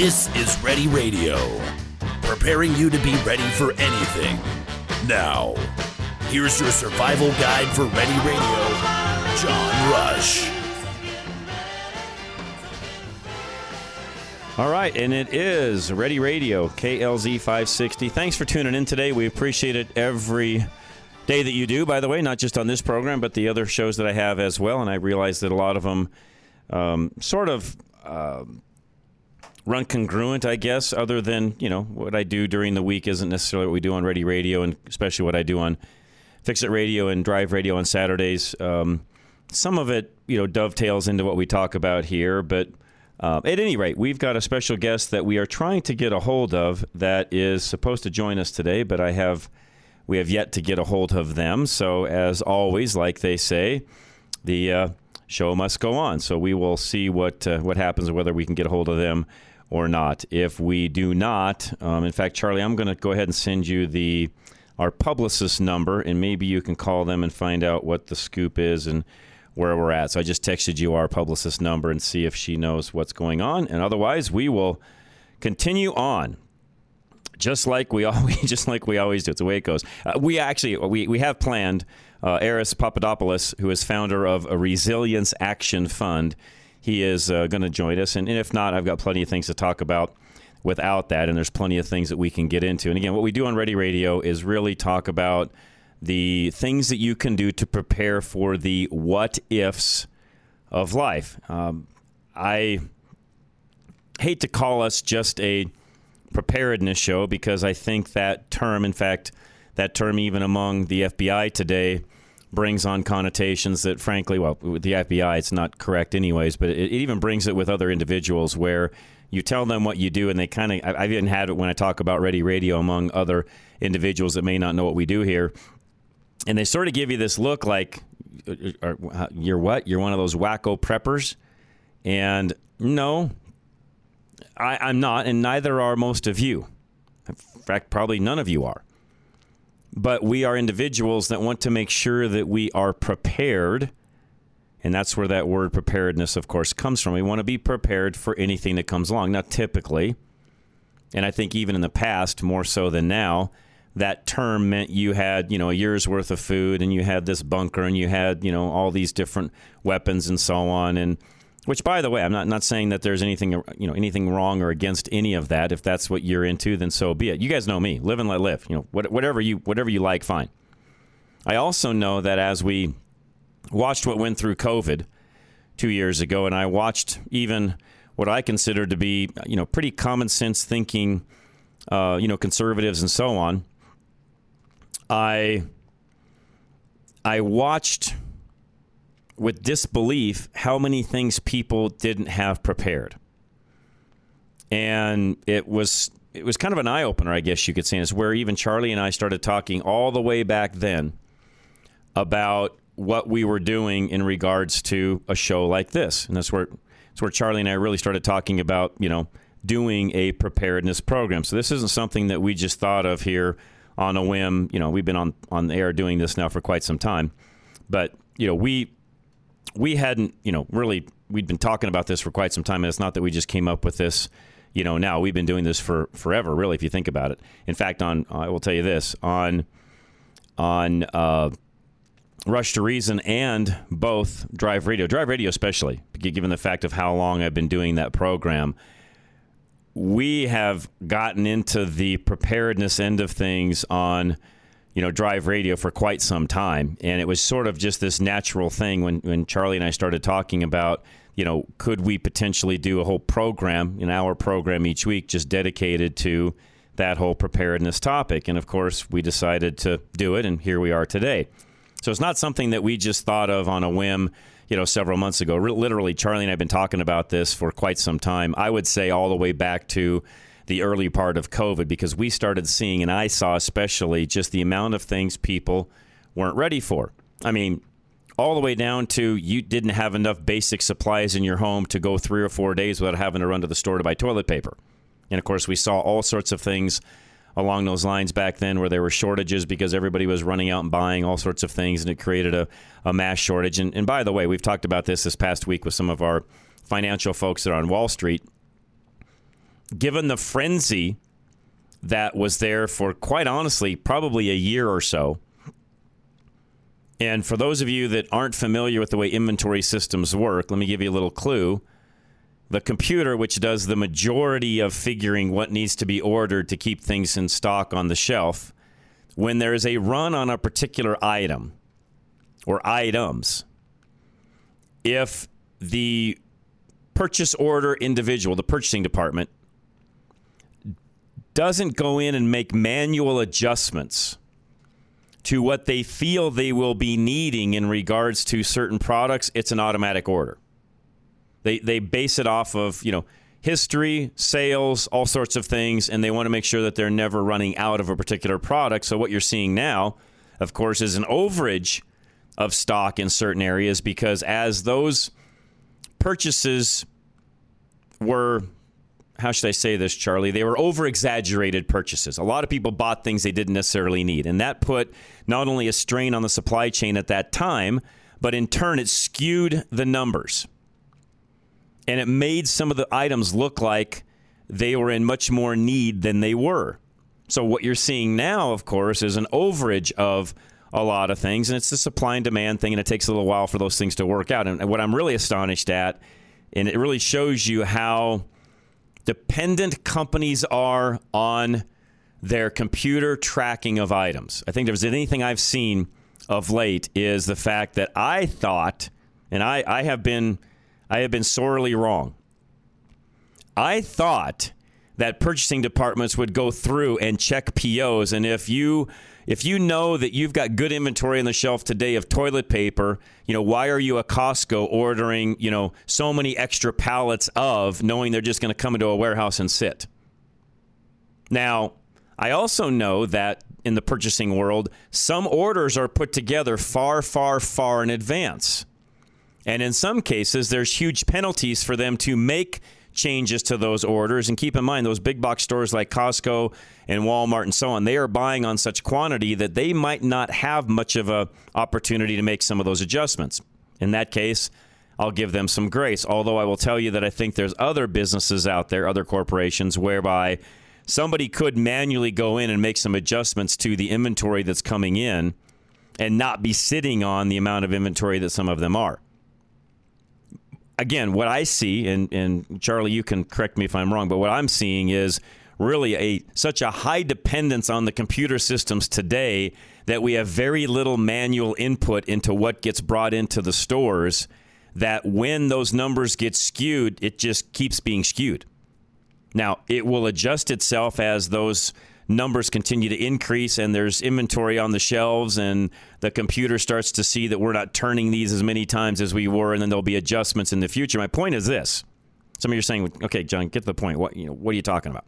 This is Ready Radio, preparing you to be ready for anything. Now, here's your survival guide for Ready Radio, John Rush. All right, and it is Ready Radio, KLZ 560. Thanks for tuning in today. We appreciate it every day that you do, by the way, not just on this program, but the other shows that I have as well. And I realize that a lot of them um, sort of. Um, run congruent, I guess, other than, you know, what I do during the week isn't necessarily what we do on Ready Radio and especially what I do on Fix It Radio and Drive Radio on Saturdays. Um, some of it, you know, dovetails into what we talk about here, but uh, at any rate, we've got a special guest that we are trying to get a hold of that is supposed to join us today, but I have we have yet to get a hold of them. So as always, like they say, the uh, show must go on. So we will see what uh, what happens whether we can get a hold of them or not. If we do not, um, in fact, Charlie, I'm going to go ahead and send you the our publicist number, and maybe you can call them and find out what the scoop is and where we're at. So I just texted you our publicist number and see if she knows what's going on. And otherwise, we will continue on. Just like we always, just like we always do. It's the way it goes. Uh, we actually we, we have planned. Uh, Eris Papadopoulos, who is founder of a Resilience Action Fund, he is uh, going to join us. And, and if not, I've got plenty of things to talk about without that. And there's plenty of things that we can get into. And again, what we do on Ready Radio is really talk about the things that you can do to prepare for the what ifs of life. Um, I hate to call us just a preparedness show because I think that term, in fact, that term even among the FBI today brings on connotations that, frankly, well, with the FBI, it's not correct anyways, but it, it even brings it with other individuals where you tell them what you do, and they kind of, I've even had it when I talk about Ready Radio among other individuals that may not know what we do here. And they sort of give you this look like, uh, uh, uh, you're what? You're one of those wacko preppers? And no, I, I'm not, and neither are most of you. In fact, probably none of you are but we are individuals that want to make sure that we are prepared. And that's where that word preparedness, of course, comes from. We want to be prepared for anything that comes along. Now, typically, and I think even in the past, more so than now, that term meant you had, you know, a year's worth of food and you had this bunker and you had, you know, all these different weapons and so on. And which, by the way, I'm not not saying that there's anything you know anything wrong or against any of that. If that's what you're into, then so be it. You guys know me. Live and let live. You know, whatever you whatever you like, fine. I also know that as we watched what went through COVID two years ago, and I watched even what I consider to be you know pretty common sense thinking, uh, you know, conservatives and so on. I I watched with disbelief how many things people didn't have prepared. And it was it was kind of an eye opener, I guess you could say. It's where even Charlie and I started talking all the way back then about what we were doing in regards to a show like this. And that's where that's where Charlie and I really started talking about, you know, doing a preparedness program. So this isn't something that we just thought of here on a whim. You know, we've been on on the air doing this now for quite some time. But, you know, we we hadn't, you know, really, we'd been talking about this for quite some time. And it's not that we just came up with this, you know, now we've been doing this for forever, really, if you think about it. In fact, on, I will tell you this, on, on, uh, Rush to Reason and both Drive Radio, Drive Radio especially, given the fact of how long I've been doing that program, we have gotten into the preparedness end of things on you know, drive radio for quite some time. And it was sort of just this natural thing when, when Charlie and I started talking about, you know, could we potentially do a whole program, an hour program each week, just dedicated to that whole preparedness topic? And of course, we decided to do it, and here we are today. So it's not something that we just thought of on a whim, you know, several months ago. Literally, Charlie and I have been talking about this for quite some time. I would say all the way back to the early part of COVID because we started seeing, and I saw especially, just the amount of things people weren't ready for. I mean, all the way down to you didn't have enough basic supplies in your home to go three or four days without having to run to the store to buy toilet paper. And of course, we saw all sorts of things along those lines back then where there were shortages because everybody was running out and buying all sorts of things and it created a, a mass shortage. And, and by the way, we've talked about this this past week with some of our financial folks that are on Wall Street given the frenzy that was there for quite honestly, probably a year or so. And for those of you that aren't familiar with the way inventory systems work, let me give you a little clue. The computer, which does the majority of figuring what needs to be ordered to keep things in stock on the shelf, when there is a run on a particular item or items, if the purchase order individual, the purchasing department, doesn't go in and make manual adjustments to what they feel they will be needing in regards to certain products, it's an automatic order. They they base it off of, you know, history, sales, all sorts of things, and they want to make sure that they're never running out of a particular product. So what you're seeing now, of course, is an overage of stock in certain areas because as those purchases were how should I say this, Charlie? They were over exaggerated purchases. A lot of people bought things they didn't necessarily need. And that put not only a strain on the supply chain at that time, but in turn, it skewed the numbers. And it made some of the items look like they were in much more need than they were. So, what you're seeing now, of course, is an overage of a lot of things. And it's a supply and demand thing, and it takes a little while for those things to work out. And what I'm really astonished at, and it really shows you how dependent companies are on their computer tracking of items. I think there's anything I've seen of late is the fact that I thought, and I, I have been I have been sorely wrong. I thought that purchasing departments would go through and check POs, and if you if you know that you've got good inventory on the shelf today of toilet paper, you know, why are you a Costco ordering, you know, so many extra pallets of knowing they're just going to come into a warehouse and sit? Now, I also know that in the purchasing world, some orders are put together far, far, far in advance. And in some cases, there's huge penalties for them to make changes to those orders. And keep in mind, those big box stores like Costco and Walmart and so on, they are buying on such quantity that they might not have much of a opportunity to make some of those adjustments. In that case, I'll give them some grace. Although I will tell you that I think there's other businesses out there, other corporations, whereby somebody could manually go in and make some adjustments to the inventory that's coming in and not be sitting on the amount of inventory that some of them are again, what I see, and, and Charlie, you can correct me if I'm wrong, but what I'm seeing is really a such a high dependence on the computer systems today that we have very little manual input into what gets brought into the stores that when those numbers get skewed it just keeps being skewed. Now it will adjust itself as those numbers continue to increase and there's inventory on the shelves and the computer starts to see that we're not turning these as many times as we were and then there'll be adjustments in the future. My point is this. Some of you are saying, okay, John, get to the point. What, you know, what are you talking about?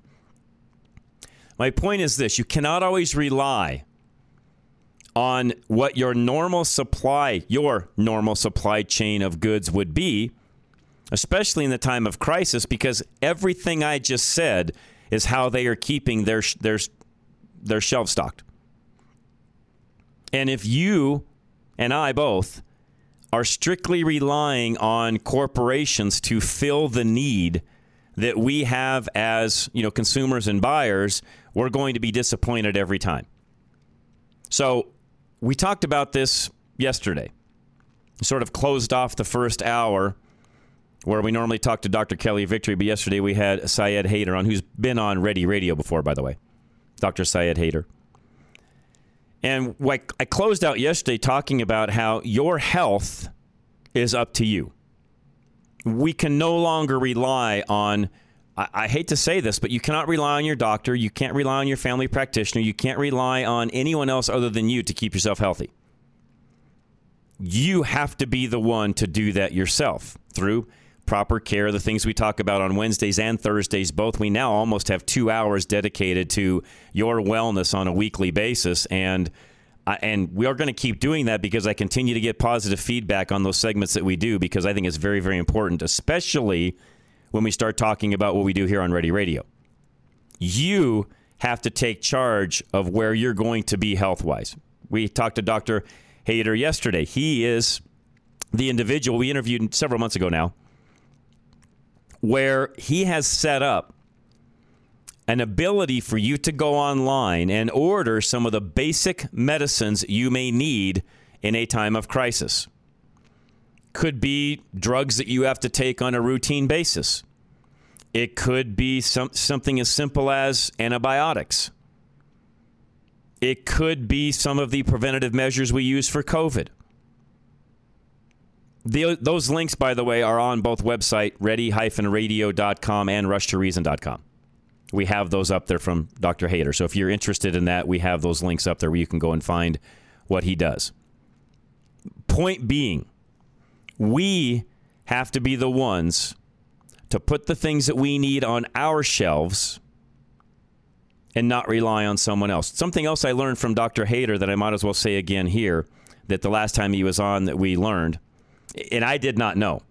My point is this you cannot always rely on what your normal supply, your normal supply chain of goods would be, especially in the time of crisis, because everything I just said is how they are keeping their their their shelf stocked. And if you and I both are strictly relying on corporations to fill the need that we have as, you know, consumers and buyers, we're going to be disappointed every time. So, we talked about this yesterday. Sort of closed off the first hour where we normally talk to Dr. Kelly Victory, but yesterday we had Syed Haider on, who's been on Ready Radio before, by the way. Dr. Syed Haider. And I closed out yesterday talking about how your health is up to you. We can no longer rely on, I, I hate to say this, but you cannot rely on your doctor. You can't rely on your family practitioner. You can't rely on anyone else other than you to keep yourself healthy. You have to be the one to do that yourself through proper care, the things we talk about on Wednesdays and Thursdays, both. We now almost have two hours dedicated to your wellness on a weekly basis. And and we are going to keep doing that because I continue to get positive feedback on those segments that we do because I think it's very, very important, especially when we start talking about what we do here on Ready Radio. You have to take charge of where you're going to be health wise. We talked to Dr. Haider yesterday. He is the individual we interviewed several months ago now where he has set up an ability for you to go online and order some of the basic medicines you may need in a time of crisis. Could be drugs that you have to take on a routine basis. It could be some, something as simple as antibiotics. It could be some of the preventative measures we use for COVID. The, those links, by the way, are on both website ready-radio.com and rushtoreason.com. We have those up there from Dr. Haider. So if you're interested in that, we have those links up there where you can go and find what he does. Point being, we have to be the ones to put the things that we need on our shelves and not rely on someone else. Something else I learned from Dr. Haider that I might as well say again here that the last time he was on that we learned, and I did not know.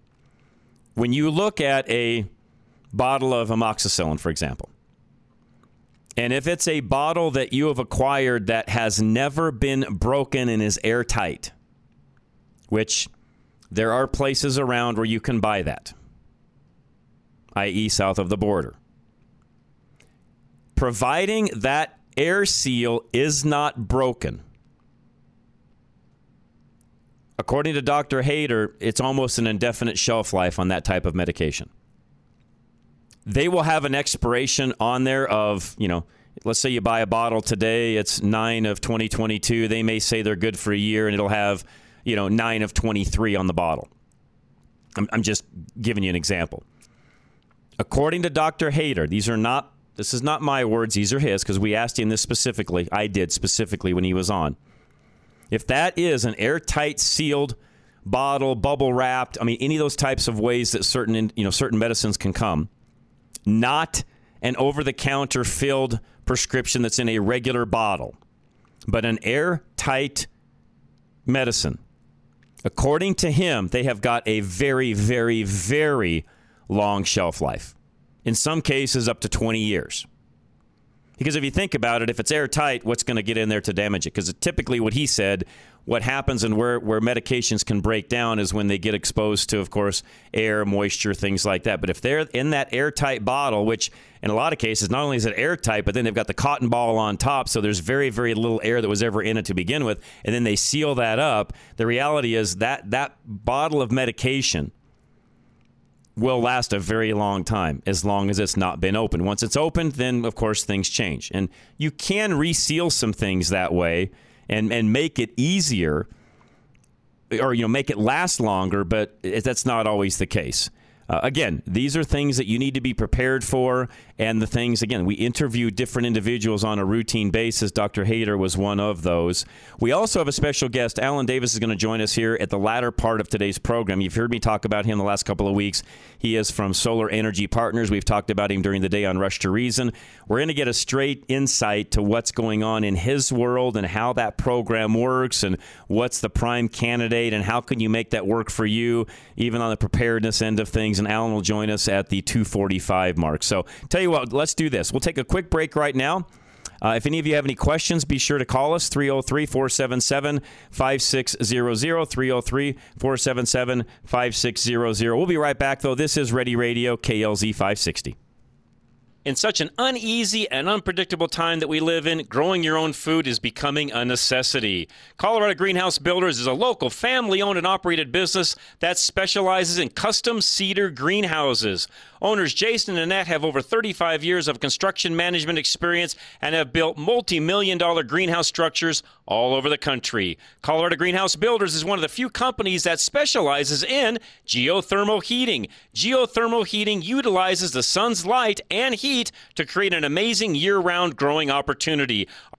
When you look at a bottle of amoxicillin, for example, and if it's a bottle that you have acquired that has never been broken and is airtight, which there are places around where you can buy that, i.e., south of the border, providing that air seal is not broken. According to Dr. Haider, it's almost an indefinite shelf life on that type of medication they will have an expiration on there of, you know, let's say you buy a bottle today, it's 9 of 2022. They may say they're good for a year and it'll have, you know, 9 of 23 on the bottle. I'm, I'm just giving you an example. According to Dr. Haider, these are not, this is not my words, these are his, because we asked him this specifically. I did specifically when he was on. If that is an airtight sealed bottle, bubble wrapped, I mean, any of those types of ways that certain, you know, certain medicines can come, not an over the counter filled prescription that's in a regular bottle, but an airtight medicine. According to him, they have got a very, very, very long shelf life. In some cases, up to 20 years. Because if you think about it, if it's airtight, what's going to get in there to damage it? Because typically, what he said what happens and where, where medications can break down is when they get exposed to, of course, air, moisture, things like that. But if they're in that airtight bottle, which in a lot of cases, not only is it airtight, but then they've got the cotton ball on top, so there's very, very little air that was ever in it to begin with, and then they seal that up. The reality is that that bottle of medication will last a very long time as long as it's not been opened. Once it's opened, then of course things change. And you can reseal some things that way and and make it easier or you know make it last longer but that's not always the case uh, again, these are things that you need to be prepared for, and the things again we interview different individuals on a routine basis. Dr. Haider was one of those. We also have a special guest. Alan Davis is going to join us here at the latter part of today's program. You've heard me talk about him the last couple of weeks. He is from Solar Energy Partners. We've talked about him during the day on Rush to Reason. We're going to get a straight insight to what's going on in his world and how that program works, and what's the prime candidate, and how can you make that work for you, even on the preparedness end of things and Alan will join us at the 245 mark. So, tell you what, let's do this. We'll take a quick break right now. Uh, if any of you have any questions, be sure to call us 303 477 5600. 303 477 5600. We'll be right back, though. This is Ready Radio, KLZ 560. In such an uneasy and unpredictable time that we live in, growing your own food is becoming a necessity. Colorado Greenhouse Builders is a local family owned and operated business that specializes in custom cedar greenhouses. Owners Jason and Annette have over 35 years of construction management experience and have built multi million dollar greenhouse structures all over the country. Colorado Greenhouse Builders is one of the few companies that specializes in geothermal heating. Geothermal heating utilizes the sun's light and heat to create an amazing year round growing opportunity.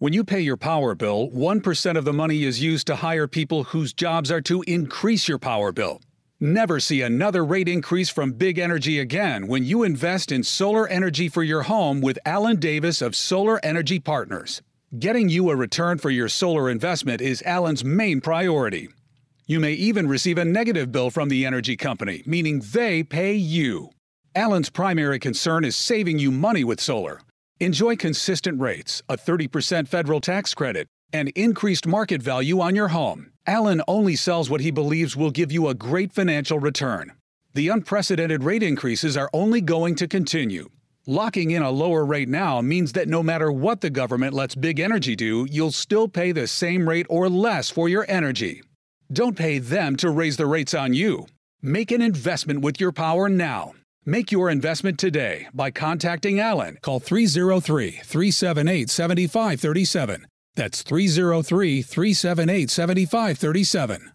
When you pay your power bill, 1% of the money is used to hire people whose jobs are to increase your power bill. Never see another rate increase from Big Energy again when you invest in solar energy for your home with Alan Davis of Solar Energy Partners. Getting you a return for your solar investment is Alan's main priority. You may even receive a negative bill from the energy company, meaning they pay you. Alan's primary concern is saving you money with solar. Enjoy consistent rates, a 30% federal tax credit, and increased market value on your home. Alan only sells what he believes will give you a great financial return. The unprecedented rate increases are only going to continue. Locking in a lower rate now means that no matter what the government lets big energy do, you'll still pay the same rate or less for your energy. Don't pay them to raise the rates on you. Make an investment with your power now. Make your investment today by contacting Alan. Call 303 378 7537. That's 303 378 7537.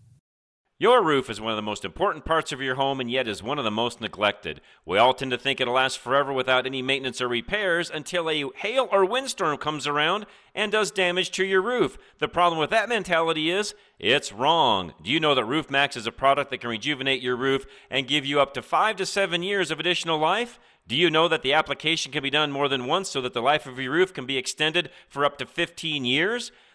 Your roof is one of the most important parts of your home and yet is one of the most neglected. We all tend to think it'll last forever without any maintenance or repairs until a hail or windstorm comes around and does damage to your roof. The problem with that mentality is it's wrong. Do you know that Roof Maxx is a product that can rejuvenate your roof and give you up to 5 to 7 years of additional life? Do you know that the application can be done more than once so that the life of your roof can be extended for up to 15 years?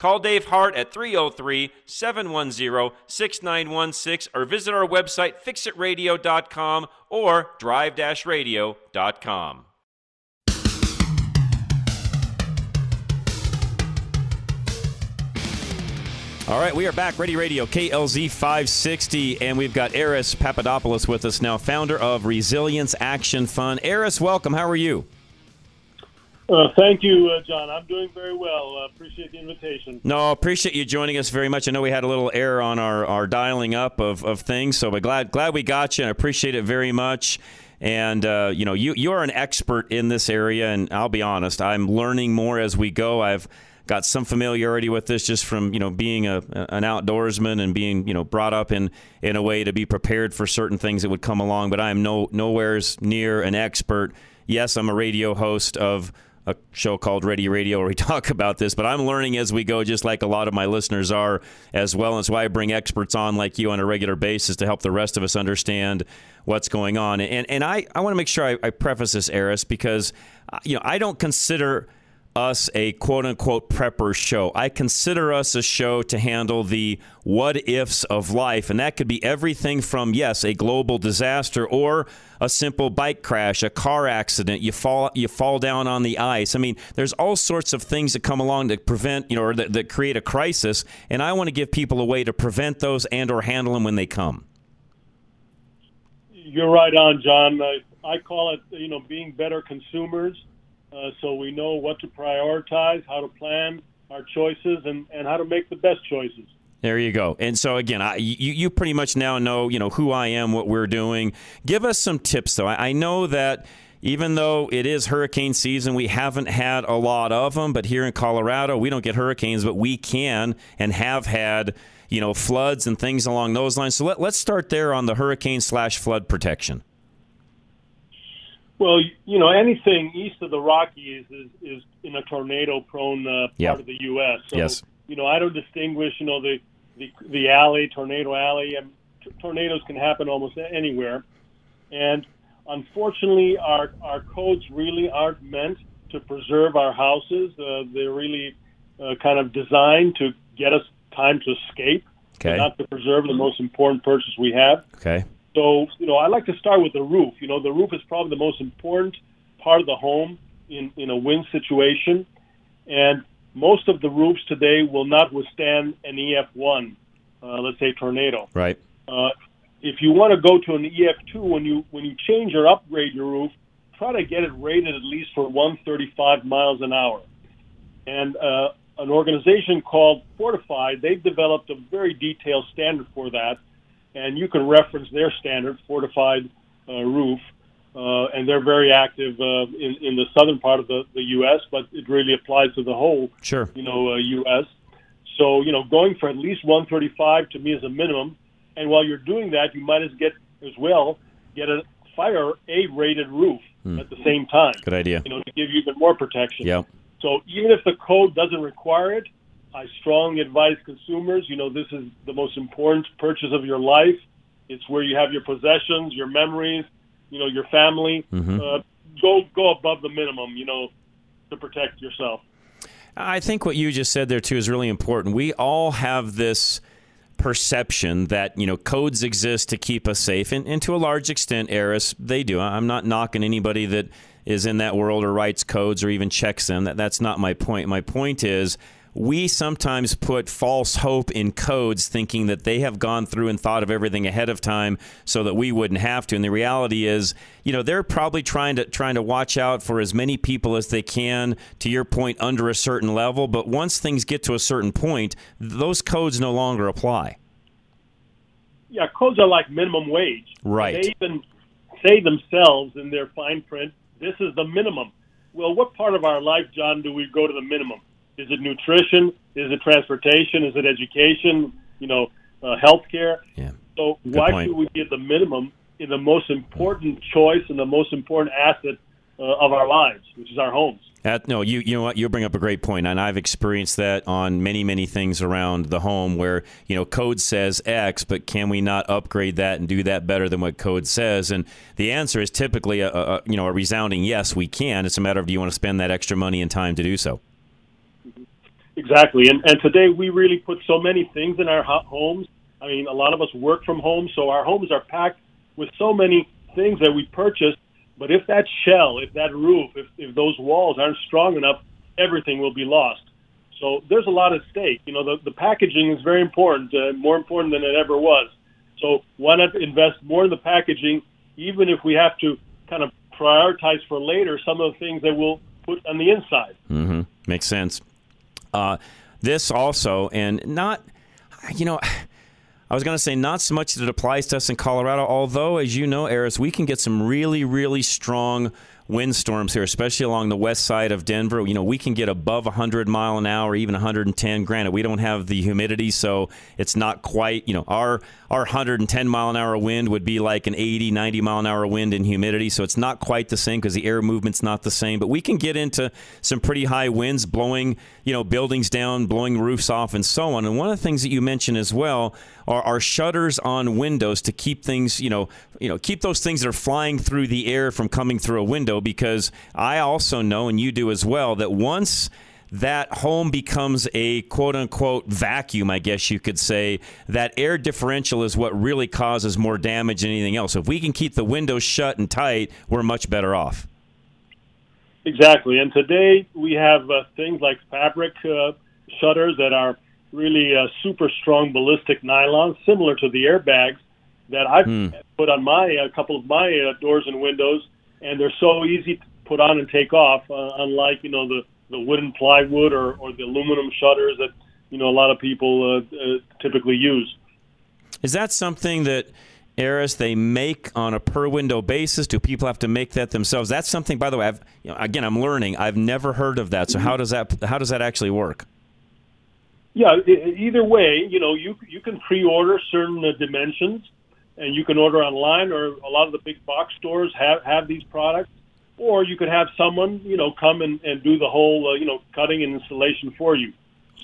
Call Dave Hart at 303 710 6916 or visit our website fixitradio.com or drive radio.com. All right, we are back. Ready Radio, KLZ 560, and we've got Eris Papadopoulos with us now, founder of Resilience Action Fund. Eris, welcome. How are you? Uh, thank you, uh, John. I'm doing very well. Uh, appreciate the invitation. No, appreciate you joining us very much. I know we had a little error on our, our dialing up of, of things, so but glad glad we got you. and appreciate it very much. And uh, you know, you you are an expert in this area, and I'll be honest, I'm learning more as we go. I've got some familiarity with this just from you know being a an outdoorsman and being you know brought up in in a way to be prepared for certain things that would come along. But I am no nowhere's near an expert. Yes, I'm a radio host of a show called Ready Radio where we talk about this, but I'm learning as we go, just like a lot of my listeners are as well. And why I bring experts on like you on a regular basis to help the rest of us understand what's going on. And and I, I want to make sure I, I preface this, Eris, because uh, you know I don't consider us a quote unquote prepper show. I consider us a show to handle the what ifs of life. And that could be everything from, yes, a global disaster or a simple bike crash, a car accident, you fall you fall down on the ice. I mean, there's all sorts of things that come along to prevent, you know, or that, that create a crisis. And I want to give people a way to prevent those and or handle them when they come. You're right on, John. I call it, you know, being better consumers uh, so we know what to prioritize, how to plan our choices, and, and how to make the best choices. There you go. And so again, I, you, you pretty much now know you know who I am, what we're doing. Give us some tips, though. I, I know that even though it is hurricane season, we haven't had a lot of them. But here in Colorado, we don't get hurricanes, but we can and have had you know floods and things along those lines. So let, let's start there on the hurricane slash flood protection. Well, you know, anything east of the Rockies is, is in a tornado-prone uh, part Yep. of the U.S. So, Yes. you know, I don't distinguish, you know, the the, the alley, tornado alley, and t- tornadoes can happen almost anywhere. And unfortunately, our our codes really aren't meant to preserve our houses. Uh, they're really uh, kind of designed to get us time to escape, Okay. not to preserve the most important purchase we have. Okay. So, you know, I like to start with the roof. You know, the roof is probably the most important part of the home in, in a wind situation. And most of the roofs today will not withstand an EF1, uh, let's say tornado. Right. Uh, if you want to go to an EF2, when you when you change or upgrade your roof, try to get it rated at least for 135 miles an hour. And uh, an organization called Fortified, they've developed a very detailed standard for that, and you can reference their standard, Fortified uh, Roof, uh, and they're very active uh, in, in the southern part of the, the U.S., but it really applies to the whole Sure. you know, uh, U.S. So, you know, going for at least 135 to me is a minimum. And while you're doing that, you might as get as well get a fire A-rated roof at the same time. Good idea. You know, to give you even more protection. Yeah. So even if the code doesn't require it, I strongly advise consumers. You know, this is the most important purchase of your life. It's where you have your possessions, your memories, you know, your family. Uh, go go above the minimum. You know, to protect yourself. I think what you just said there too is really important. We all have this perception that you know codes exist to keep us safe, and, and to a large extent, Eris, they do. I'm not knocking anybody that is in that world or writes codes or even checks them. That that's not my point. My point is. We sometimes put false hope in codes thinking that they have gone through and thought of everything ahead of time so that we wouldn't have to. And the reality is, you know, they're probably trying to trying to watch out for as many people as they can to your point under a certain level, but once things get to a certain point, those codes no longer apply. yeah, codes are like minimum wage. Right. They even say themselves in their fine print, this is the minimum. Well, what part of our life, John, do we go to the minimum? Is it nutrition? Is it transportation? Is it education? You know, uh, healthcare? Yeah. So Good why point. should we be at the minimum in the most important choice and the most important asset uh, of our lives, which is our homes? At, no, you you know what? You bring up a great point, and I've experienced that on many many things around the home where you know code says X, but can we not upgrade that and do that better than what code says? And the answer is typically a, a you know a resounding yes, we can. It's a matter of do you want to spend that extra money and time to do so? Exactly, and and today we really put so many things in our homes. I mean, a lot of us work from home, so our homes are packed with so many things that we purchase. But if that shell, if that roof, if, if those walls aren't strong enough, everything will be lost. So there's a lot at stake. You know, the, the packaging is very important, uh, more important than it ever was. So why not invest more in the packaging, even if we have to kind of prioritize for later some of the things that we'll put on the inside. Mm-hmm. Makes sense. Uh, this also, and not, you know, I was going to say not so much that it applies to us in Colorado, although, as you know, Eris, we can get some really, really strong windstorms here, especially along the west side of Denver. You know, we can get above 100 mile an hour, even 110. Granted, we don't have the humidity, so it's not quite, you know, our our 110 mile an hour wind would be like an 80, 90 mile an hour wind in humidity, so it's not quite the same because the air movement's not the same. But we can get into some pretty high winds, blowing, you know, buildings down, blowing roofs off, and so on. And one of the things that you mentioned as well are, are shutters on windows to keep things, you know, you know, keep those things that are flying through the air from coming through a window. Because I also know, and you do as well, that once that home becomes a quote unquote vacuum, I guess you could say, that air differential is what really causes more damage than anything else. So if we can keep the windows shut and tight, we're much better off. Exactly. And today we have uh, things like fabric uh, shutters that are really uh, super strong ballistic nylon, similar to the airbags that I've put on my a couple of my uh, doors and windows, and they're so easy to put on and take off. Uh, unlike you know the the wooden plywood or, or the aluminum shutters that you know a lot of people uh, uh, typically use. Is that something that Eris they make on a per window basis? Do people have to make that themselves? That's something. By the way, I've you know, again I'm learning. I've never heard of that. So how does that how does that actually work? Yeah, either way, you know, you you can pre-order certain uh, dimensions, and you can order online, or a lot of the big box stores have have these products. Or you could have someone, you know, come and, and do the whole, uh, you know, cutting and installation for you.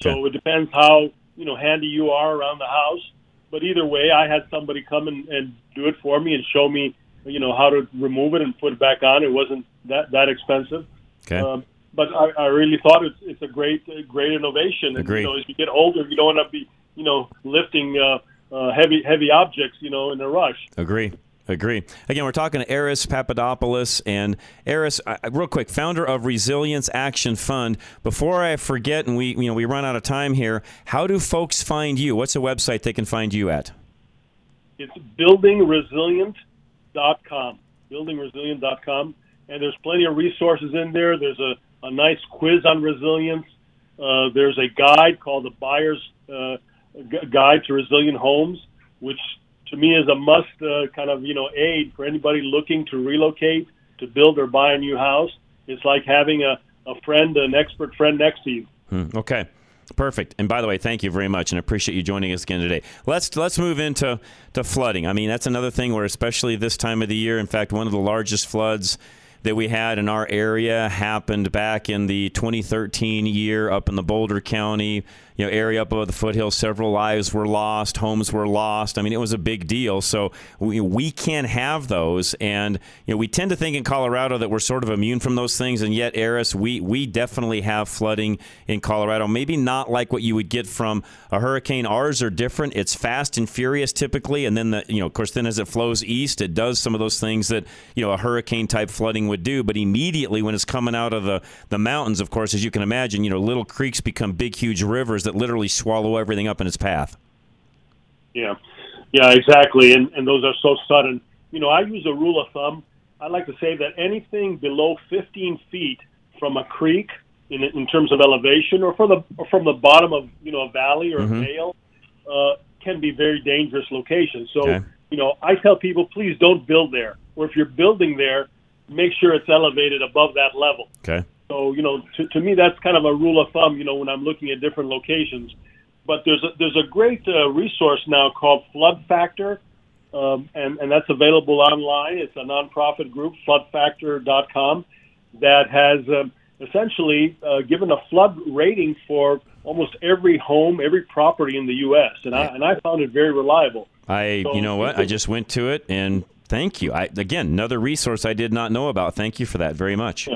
So Okay. it depends how, you know, handy you are around the house. But either way, I had somebody come and, and do it for me and show me, you know, how to remove it and put it back on. It wasn't that that expensive. Okay. Um, but I, I really thought it's it's a great great innovation. And, Agreed. you know, as you get older, you don't want to be you know lifting uh, uh, heavy heavy objects you know in a rush. Agree. Agree. Again, we're talking to Eris Papadopoulos and Eris, uh, real quick, founder of Resilience Action Fund. Before I forget, and we you know we run out of time here, how do folks find you? What's a website they can find you at? It's buildingresilient.com. Buildingresilient.com, and there's plenty of resources in there. There's a, a nice quiz on resilience. Uh, there's a guide called the Buyer's uh, Guide to Resilient Homes, which to me is a must uh, kind of you know aid for anybody looking to relocate, to build or buy a new house. It's like having a, a friend, an expert friend next to you. Hmm, Okay. Perfect. And by the way, thank you very much, and appreciate you joining us again today. Let's let's move into to flooding. I mean, that's another thing where, especially this time of the year, in fact, one of the largest floods that we had in our area happened back in the 2013 year up in the Boulder County you know area up above the foothills. Several lives were lost, homes were lost. I mean, it was a big deal. So we we can't have those, and you know we tend to think in Colorado that we're sort of immune from those things, and yet, Eris, we we definitely have flooding in Colorado. Maybe not like what you would get from a hurricane. Ours are different. It's fast and furious typically, and then the you know of course then as it flows east, it does some of those things that you know a hurricane type flooding would do. But immediately when it's coming out of the the mountains, of course, as you can imagine, you know little creeks become big, huge rivers that literally swallow everything up in its path. Yeah, yeah, exactly. And and those are so sudden. You know, I use a rule of thumb. I like to say that anything below 15 feet from a creek, in in terms of elevation, or from the or from the bottom of you know a valley or a vale, uh, can be very dangerous locations. So Okay. you know, I tell people, please don't build there. Or if you're building there, make sure it's elevated above that level. Okay. So you know, to, to me, that's kind of a rule of thumb. You know, when I'm looking at different locations, but there's a, there's a great uh, resource now called Flood Factor, um, and and that's available online. It's a nonprofit group, FloodFactor.com, that has um, essentially uh, given a flood rating for almost every home, every property in the U.S. and I and I found it very reliable. I, So- you know what? I just went to it and thank you. I again another resource I did not know about. Thank you for that very much.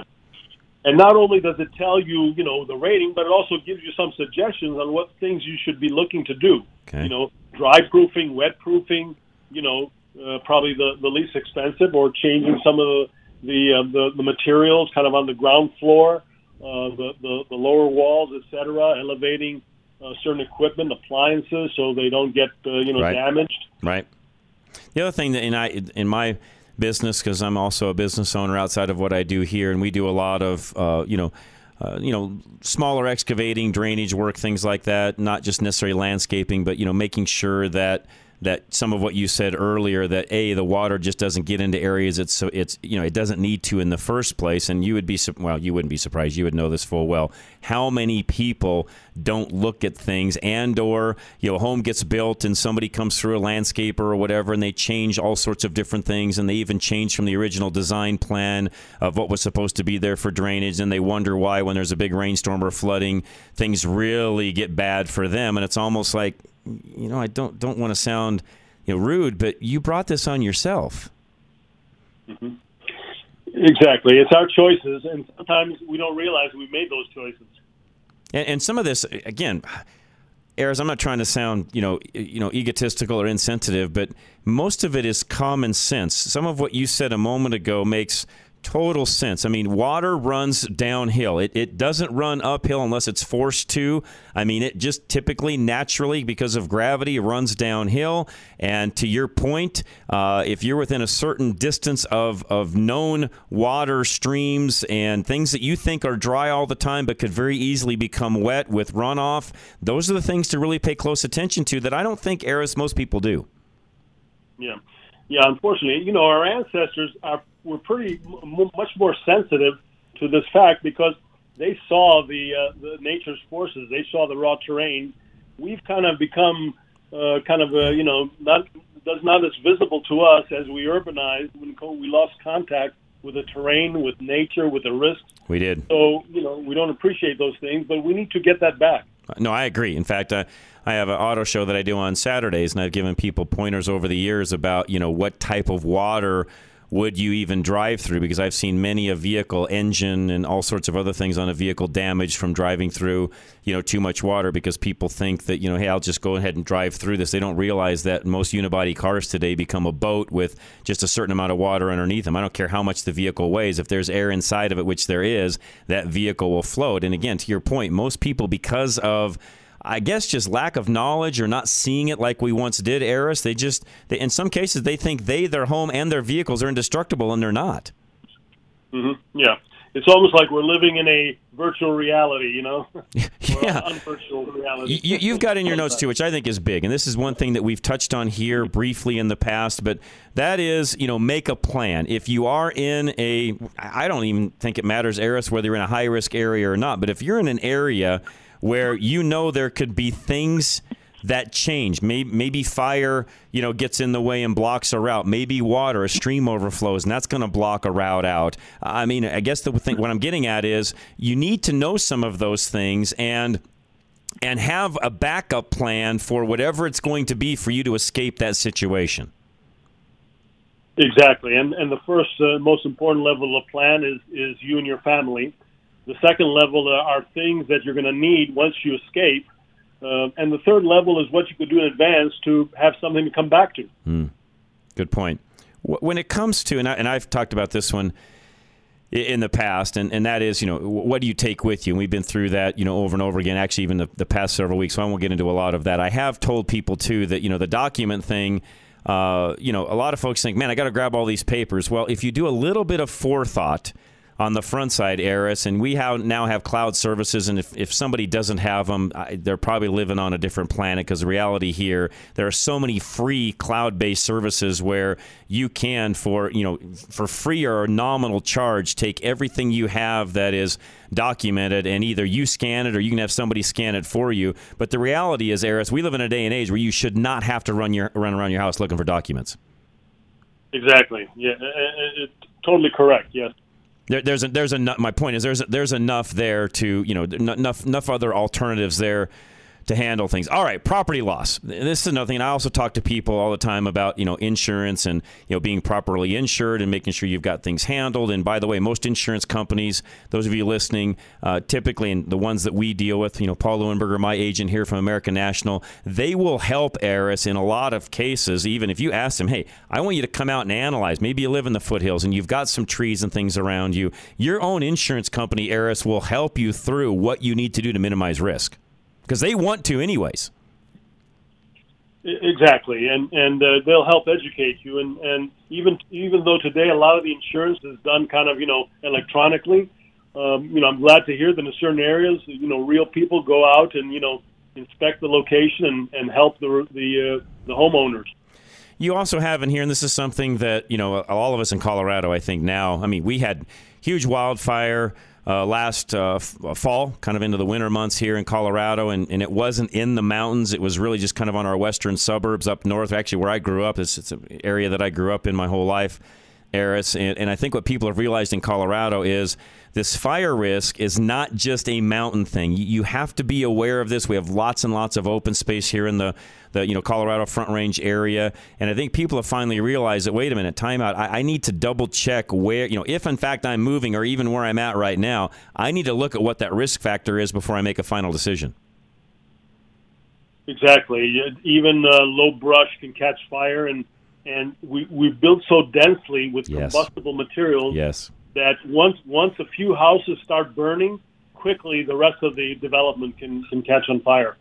And not only does it tell you, you know, the rating, but it also gives you some suggestions on what things you should be looking to do. Okay. You know, dry proofing, wet proofing, you know, uh, probably the, the least expensive, or changing some of the the, uh, the the materials kind of on the ground floor, uh, the, the the lower walls, etc. Elevating uh, certain equipment, appliances, so they don't get uh, you know Right. damaged. Right. The other thing that in I in my business because I'm also a business owner outside of what I do here, and we do a lot of uh, you know. Uh, you know, smaller excavating, drainage work, things like that. Not just necessarily landscaping, but you know, making sure that that some of what you said earlier that a the water just doesn't get into areas it's so it's you know it doesn't need to in the first place. And you would be well you wouldn't be surprised. You would know this full well. How many people don't look at things and or you know home gets built and somebody comes through a landscaper or whatever and they change all sorts of different things and they even change from the original design plan of what was supposed to be there for drainage. And they wonder why when there's a big rainstorm or flooding things really get bad for them. And it's almost like you know I don't don't want to sound you know rude but you brought this on yourself mm-hmm. Exactly, it's our choices, and sometimes we don't realize we made those choices. And, and some of this, again, Eris, I'm not trying to sound, you know, you know, egotistical or insensitive, but most of it is common sense. Some of what you said a moment ago makes total sense. I mean, water runs downhill. It, it doesn't run uphill unless it's forced to. I mean, it just typically, naturally, because of gravity, runs downhill. And to your point, uh, if you're within a certain distance of, of known water streams and things that you think are dry all the time but could very easily become wet with runoff, those are the things to really pay close attention to that I don't think, Eris, most people do. Yeah, yeah. Unfortunately, you know, our ancestors are were pretty m- much more sensitive to this fact because they saw the uh, the nature's forces. They saw the raw terrain. We've kind of become uh, kind of uh, you know not does not as visible to us as we urbanized when we lost contact with the terrain, with nature, with the risks. We did. So you know we don't appreciate those things, but we need to get that back. No, I agree. In fact, uh, I have an auto show that I do on Saturdays, and I've given people pointers over the years about you know what type of water would you even drive through? Because I've seen many a vehicle engine and all sorts of other things on a vehicle damaged from driving through, you know, too much water because people think that, you know, hey, I'll just go ahead and drive through this. They don't realize that most unibody cars today become a boat with just a certain amount of water underneath them. I don't care how much the vehicle weighs. If there's air inside of it, which there is, that vehicle will float. And again, to your point, most people, because of I guess just lack of knowledge or not seeing it like we once did, Aris. They just, they, in some cases, they think they, their home, and their vehicles are indestructible, and they're not. Mm-hmm. Yeah, it's almost like we're living in a virtual reality, you know? yeah. virtual reality. you, have got in your notes too, which I think is big, and this is one thing that we've touched on here briefly in the past, but that is, you know, make a plan. If you are in a, I don't even think it matters, Aris, whether you're in a high risk area or not, but if you're in an area where you know there could be things that change. Maybe, maybe fire, you know, gets in the way and blocks a route. Maybe water, a stream overflows, and that's going to block a route out. I mean, I guess the thing what I'm getting at is you need to know some of those things and and have a backup plan for whatever it's going to be for you to escape that situation. Exactly, and and the first uh, most important level of plan is is you and your family the second level are things that you're going to need once you escape. Uh, and the third level is what you could do in advance to have something to come back to. Mm. Good point. When it comes to, and, I, and I've talked about this one in the past, and, and that is, you know, what do you take with you? And we've been through that, you know, over and over again, actually, even the, the past several weeks, so I won't get into a lot of that. I have told people, too, that, you know, the document thing, uh, you know, a lot of folks think, man, I got to grab all these papers. Well, if you do a little bit of forethought, on the front side, Aris, and we have, now have cloud services. And if, if somebody doesn't have them, they're probably living on a different planet because the reality here, there are so many free cloud based services where you can, for you know, for free or nominal charge, take everything you have that is documented and either you scan it or you can have somebody scan it for you. But the reality is, Aris, we live in a day and age where you should not have to run your run around your house looking for documents. Exactly. Yeah, it, it, totally correct. Yes there, there's a, there's a my point is there's there's enough there to you know enough enough other alternatives there to handle things. All right, property loss. This is another thing. I also talk to people all the time about you know insurance and you know being properly insured and making sure you've got things handled. And by the way, most insurance companies, those of you listening, uh, typically and the ones that we deal with, you know, Paul Leuenberger, my agent here from American National, they will help Aris in a lot of cases. Even if you ask them, hey, I want you to come out and analyze. Maybe you live in the foothills and you've got some trees and things around you. Your own insurance company, Aris, will help you through what you need to do to minimize risk because they want to anyways. Exactly, and and uh, they'll help educate you. And and even even though today a lot of the insurance is done kind of you know electronically, um, you know I'm glad to hear that in certain areas you know real people go out and you know inspect the location and, and help the the uh, the homeowners. You also have in here, and this is something that you know all of us in Colorado, I think now. I mean, we had huge wildfire uh, last uh, f- uh, fall, kind of into the winter months here in Colorado, and, and it wasn't in the mountains. It was really just kind of on our western suburbs up north. Actually, where I grew up, it's, it's an area that I grew up in my whole life, Aris. And, and I think what people have realized in Colorado is this fire risk is not just a mountain thing. You have to be aware of this. We have lots and lots of open space here in the, the you know Colorado Front Range area, and I think people have finally realized that wait a minute, timeout. I, I need to double check where you know if in fact I'm moving or even where I'm at right now. I need to look at what that risk factor is before I make a final decision. Exactly. Even uh, low brush can catch fire, and and we we build so densely with yes. combustible materials. Yes that once once a few houses start burning, quickly the rest of the development can, can catch on fire.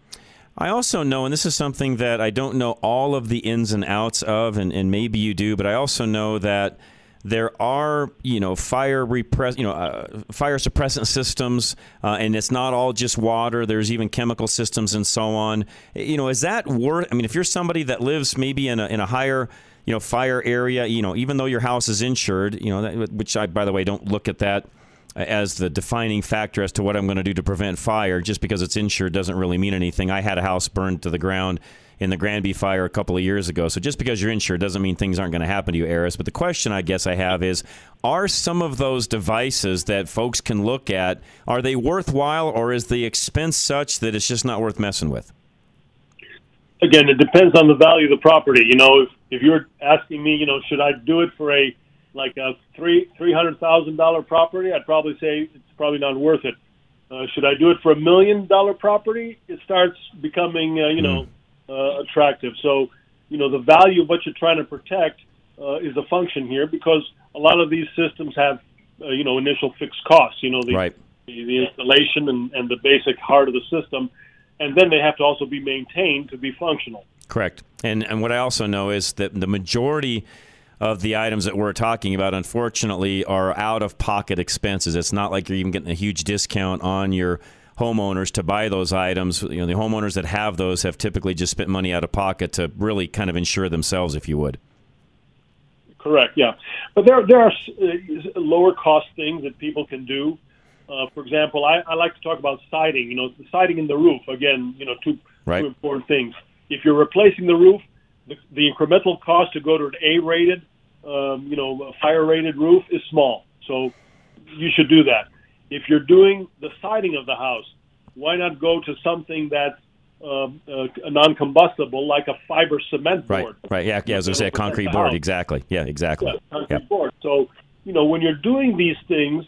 I also know, and this is something that I don't know all of the ins and outs of, and, and maybe you do, but I also know that there are, you know, fire repress, you know, uh, fire suppressant systems, uh, and it's not all just water. There's even chemical systems and so on. You know, is that worth? I mean, if you're somebody that lives maybe in a in a higher you know, fire area, you know, even though your house is insured, you know, that, which I, by the way, don't look at that as the defining factor as to what I'm going to do to prevent fire. Just because it's insured doesn't really mean anything. I had a house burned to the ground in the Granby fire a couple of years ago. So just because you're insured doesn't mean things aren't going to happen to you, Aris. But the question I guess I have is are some of those devices that folks can look at are they worthwhile or is the expense such that it's just not worth messing with? Again, it depends on the value of the property. You know, if, if you're asking me, you know, should I do it for a like a three three hundred thousand dollar property? I'd probably say it's probably not worth it. Uh, should I do it for a million dollar property? It starts becoming, uh, you know, uh, attractive. So, you know, the value of what you're trying to protect uh, is a function here because a lot of these systems have, uh, you know, initial fixed costs. You know, the right. the, the installation and, and the basic heart of the system, and then they have to also be maintained to be functional. Correct. And and what I also know is that the majority of the items that we're talking about, unfortunately, are out of pocket expenses. It's not like you're even getting a huge discount on your homeowners to buy those items. You know, the homeowners that have those have typically just spent money out of pocket to really kind of insure themselves, if you would. Correct. Yeah, but there there are uh, lower cost things that people can do. Uh, for example, I, I like to talk about siding. You know, siding in the roof. Again, you know, two right. two important things. If you're replacing the roof, the, the incremental cost to go to an A-rated, um, you know, fire-rated roof is small. So you should do that. If you're doing the siding of the house, why not go to something that's um, uh, non-combustible, like a fiber cement board? Right. Right. Yeah. Yeah. As I say, a concrete board. Exactly. Yeah. Exactly. Yeah, concrete board. So you know, when you're doing these things,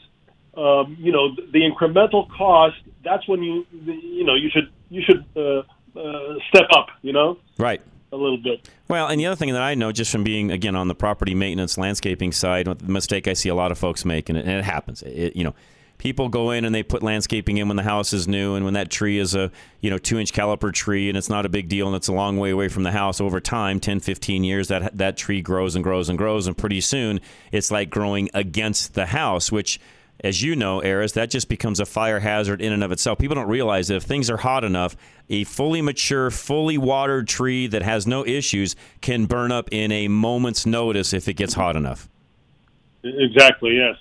um, you know, the, the incremental cost. That's when you, the, you know, you should you should uh, uh, step up. You know. Right a little bit. Well, and the other thing that I know just from being again on the property maintenance landscaping side, the mistake I see a lot of folks make, and it, and it happens. It, you know, people go in and they put landscaping in when the house is new, and when that tree is a you know two inch caliper tree, and it's not a big deal, and it's a long way away from the house. Over time, 10, 15 years, that that tree grows and grows and grows, and pretty soon it's like growing against the house, which as you know, Aris, that just becomes a fire hazard in and of itself. People don't realize that if things are hot enough, a fully mature, fully watered tree that has no issues can burn up in a moment's notice if it gets hot enough. Exactly, yes.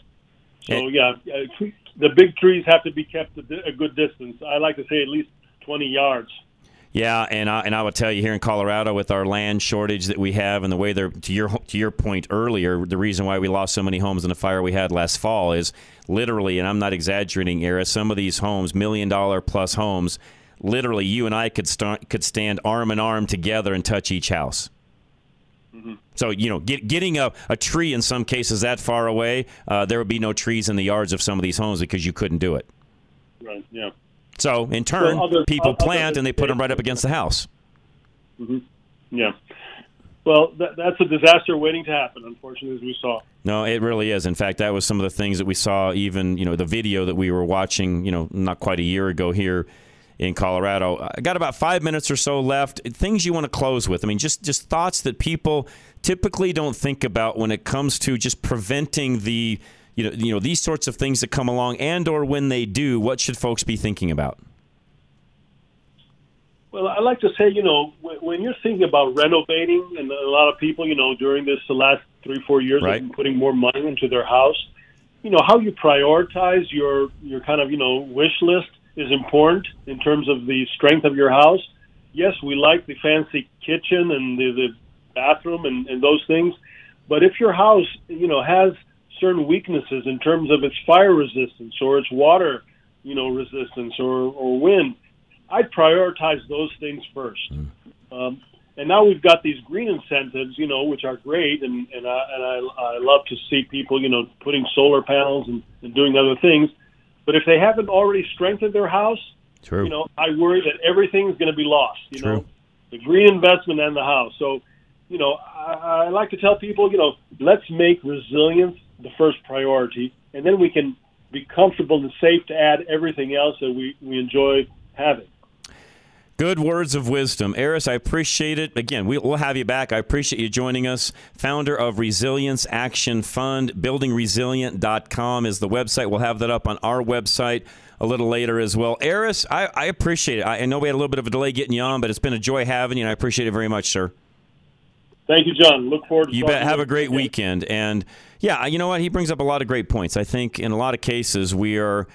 So, and, yeah, uh, the big trees have to be kept a good distance. I like to say at least 20 yards. Yeah, and I, and I would tell you here in Colorado with our land shortage that we have and the way they're to your to your point earlier, the reason why we lost so many homes in the fire we had last fall is literally, and I'm not exaggerating, Era, some of these homes, million dollar plus homes, literally you and I could start could stand arm in arm together and touch each house. Mm-hmm. So you know, get, getting a, a tree in some cases that far away, uh, there would be no trees in the yards of some of these homes because you couldn't do it. Right. Yeah. So in turn, other, people other, plant and they put them right up against the house. Mm-hmm. Yeah. Well, that, that's a disaster waiting to happen, unfortunately, as we saw. No, it really is. In fact, that was some of the things that we saw, even, you know, the video that we were watching, you know, not quite a year ago here in Colorado. I got about five minutes or so left. Things you want to close with. I mean, just, just thoughts that people typically don't think about when it comes to just preventing the you know, you know these sorts of things that come along, and or when they do, what should folks be thinking about? Well, I like to say, you know, when you're thinking about renovating, and a lot of people, you know, during this the last three, four years, right. have been putting more money into their house. You know, how you prioritize your your kind of you know wish list is important in terms of the strength of your house. Yes, we like the fancy kitchen and the, the bathroom and, and those things, but if your house, you know, has certain weaknesses in terms of its fire resistance or its water, you know, resistance or, or wind, I'd prioritize those things first. Mm. Um, and now we've got these green incentives, you know, which are great, and and I and I, I love to see people, you know, putting solar panels and, and doing other things. But if they haven't already strengthened their house, True. you know, I worry that everything is going to be lost. You True. know, the green investment and the house. So, you know, I, I like to tell people, you know, let's make resilience the first priority, and then we can be comfortable and safe to add everything else that we, we enjoy having. Good words of wisdom. Aris, I appreciate it. Again, we'll have you back. I appreciate you joining us. Founder of Resilience Action Fund. BuildingResilient.com is the website. We'll have that up on our website a little later as well. Aris, I, I appreciate it. I, I know we had a little bit of a delay getting you on, but it's been a joy having you, and I appreciate it very much, sir. Thank you, John. Look forward to You bet. Have a great weekend. And yeah, you know what? He brings up a lot of great points. I think in a lot of cases we are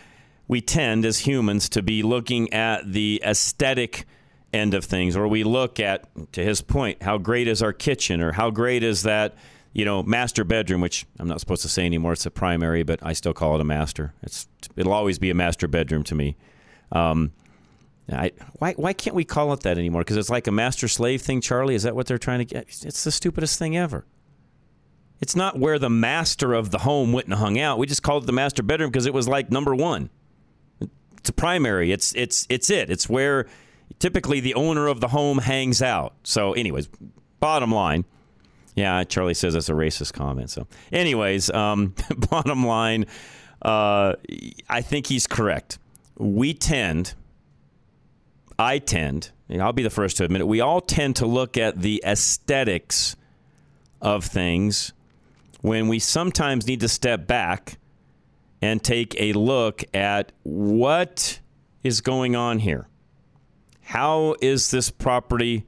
we tend as humans to be looking at the aesthetic end of things, or we look at, to his point, how great is our kitchen, or how great is that, you know, master bedroom, which I'm not supposed to say anymore. It's a primary, but I still call it a master. It's it'll always be a master bedroom to me. Um, I, why why can't we call it that anymore? Because it's like a master slave thing, Charlie. Is that what they're trying to get? It's the stupidest thing ever. It's not where the master of the home went and hung out. We just called it the master bedroom because it was like number one. It's a primary. It's it's it's it. It's where typically the owner of the home hangs out. So, anyways, bottom line. Yeah, Charlie says that's a racist comment. So, anyways, um, bottom line, uh, I think he's correct. We tend, I tend, I'll be the first to admit it, we all tend to look at the aesthetics of things when we sometimes need to step back and take a look at what is going on here. How is this property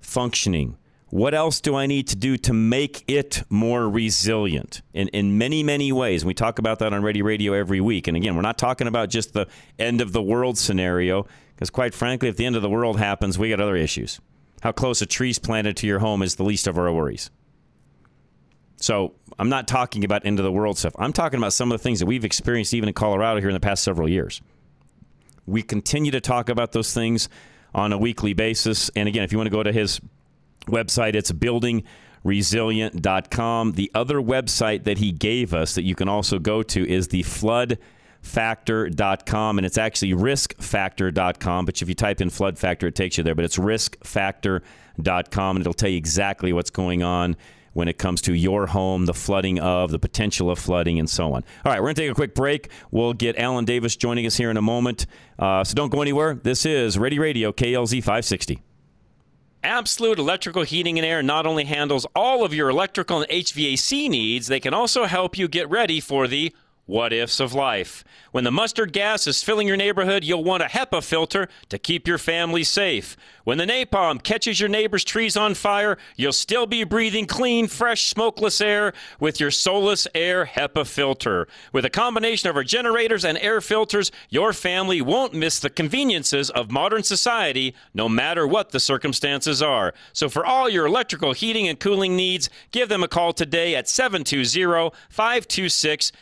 functioning? What else do I need to do to make it more resilient in, in many, many ways? We talk about that on Ready Radio every week. And again, we're not talking about just the end of the world scenario, because quite frankly, if the end of the world happens, we got other issues. How close a tree's planted to your home is the least of our worries. So I'm not talking about end of the world stuff. I'm talking about some of the things that we've experienced even in Colorado here in the past several years. We continue to talk about those things on a weekly basis. And again, if you want to go to his website, it's buildingresilient.com. The other website that he gave us that you can also go to is the floodfactor.com and it's actually riskfactor.com but if you type in flood factor it takes you there but it's riskfactor.com and it'll tell you exactly what's going on when it comes to your home, the flooding of, the potential of flooding, and so on. All right, we're going to take a quick break. We'll get Alan Davis joining us here in a moment. Uh, so don't go anywhere. This is Ready Radio, KLZ 560. Absolute Electrical Heating and Air not only handles all of your electrical and HVAC needs, they can also help you get ready for the what ifs of life. When the mustard gas is filling your neighborhood, you'll want a HEPA filter to keep your family safe. When the napalm catches your neighbor's trees on fire, you'll still be breathing clean, fresh, smokeless air with your Solus Air HEPA filter. With a combination of our generators and air filters, your family won't miss the conveniences of modern society, no matter what the circumstances are. So for all your electrical heating and cooling needs, give them a call today at 720 526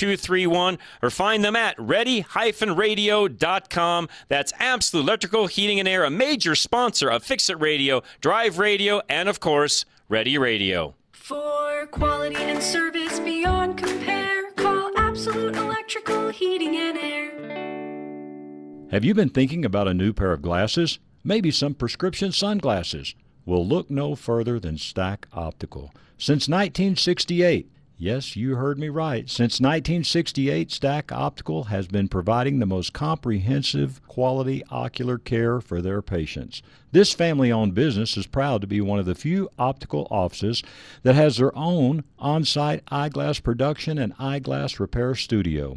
0231 or find them at ready-radio.com. That's Absolute Electrical Heating and Air, a major sponsor of Fix It Radio, Drive Radio, and of course, Ready Radio. For quality and service beyond compare, call Absolute Electrical Heating and Air. Have you been thinking about a new pair of glasses? Maybe some prescription sunglasses? Well, look no further than Stack Optical. Since 1968, Yes, you heard me right. Since 1968, Stack Optical has been providing the most comprehensive quality ocular care for their patients. This family owned business is proud to be one of the few optical offices that has their own on site eyeglass production and eyeglass repair studio.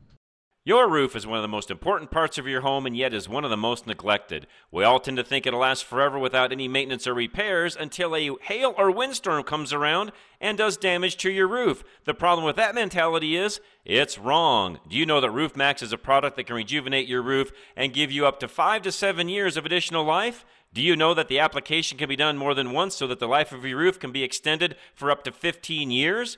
Your roof is one of the most important parts of your home and yet is one of the most neglected. We all tend to think it'll last forever without any maintenance or repairs until a hail or windstorm comes around and does damage to your roof. The problem with that mentality is it's wrong. Do you know that Roof Maxx is a product that can rejuvenate your roof and give you up to 5 to 7 years of additional life? Do you know that the application can be done more than once so that the life of your roof can be extended for up to 15 years?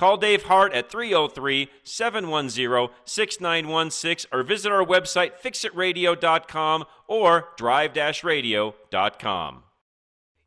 Call Dave Hart at 303 710 6916 or visit our website fixitradio.com or drive radio.com.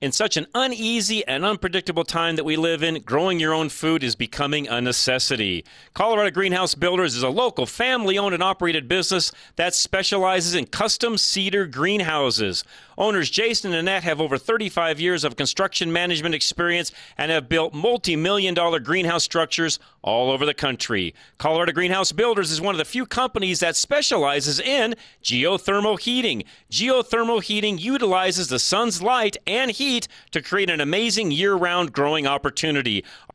In such an uneasy and unpredictable time that we live in, growing your own food is becoming a necessity. Colorado Greenhouse Builders is a local family owned and operated business that specializes in custom cedar greenhouses. Owners Jason and Annette have over 35 years of construction management experience and have built multi million dollar greenhouse structures all over the country. Colorado Greenhouse Builders is one of the few companies that specializes in geothermal heating. Geothermal heating utilizes the sun's light and heat to create an amazing year round growing opportunity.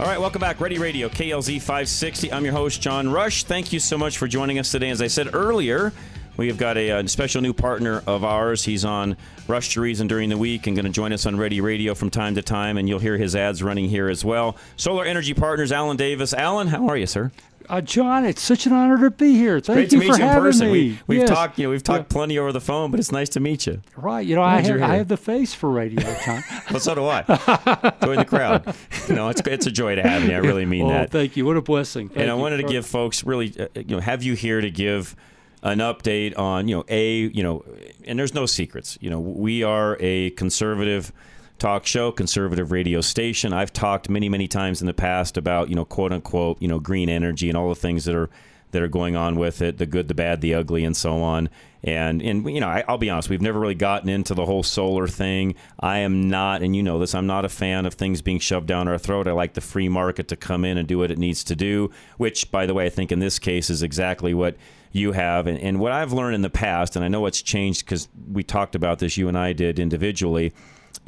All right, welcome back. Ready Radio, KLZ 560. I'm your host, John Rush. Thank you so much for joining us today. As I said earlier, we have got a, a, special new partner of ours. He's on Rush to Reason during the week and going to join us on Ready Radio from time to time, and you'll hear his ads running here as well. Solar Energy Partners, Alan Davis. Alan, how are you, sir? Uh, John, it's such an honor to be here. Thank Great you to meet for you in having person. me. We, have Yes. talked, you know, we've talked plenty over the phone, but it's nice to meet you. Right, you know, I Glad have, I have the face for radio, John. Well, so do I. Join the crowd. No, it's it's a joy to have you. I really mean oh, that. thank you. What a blessing. Thank and I you. wanted to give folks really, uh, you know, have you here to give an update on, you know, a, you know, and there's no secrets. You know, we are a conservative talk show, conservative radio station. I've talked many, many times in the past about, you know, quote unquote, you know, green energy and all the things that are that are going on with it, the good, the bad, the ugly, and so on. And and you know, I, I'll be honest, we've never really gotten into the whole solar thing. I am not, and you know this, I'm not a fan of things being shoved down our throat. I like the free market to come in and do what it needs to do. Which, by the way, I think in this case is exactly what you have. And, and what I've learned in the past, and I know it's changed because we talked about this, you and I did individually,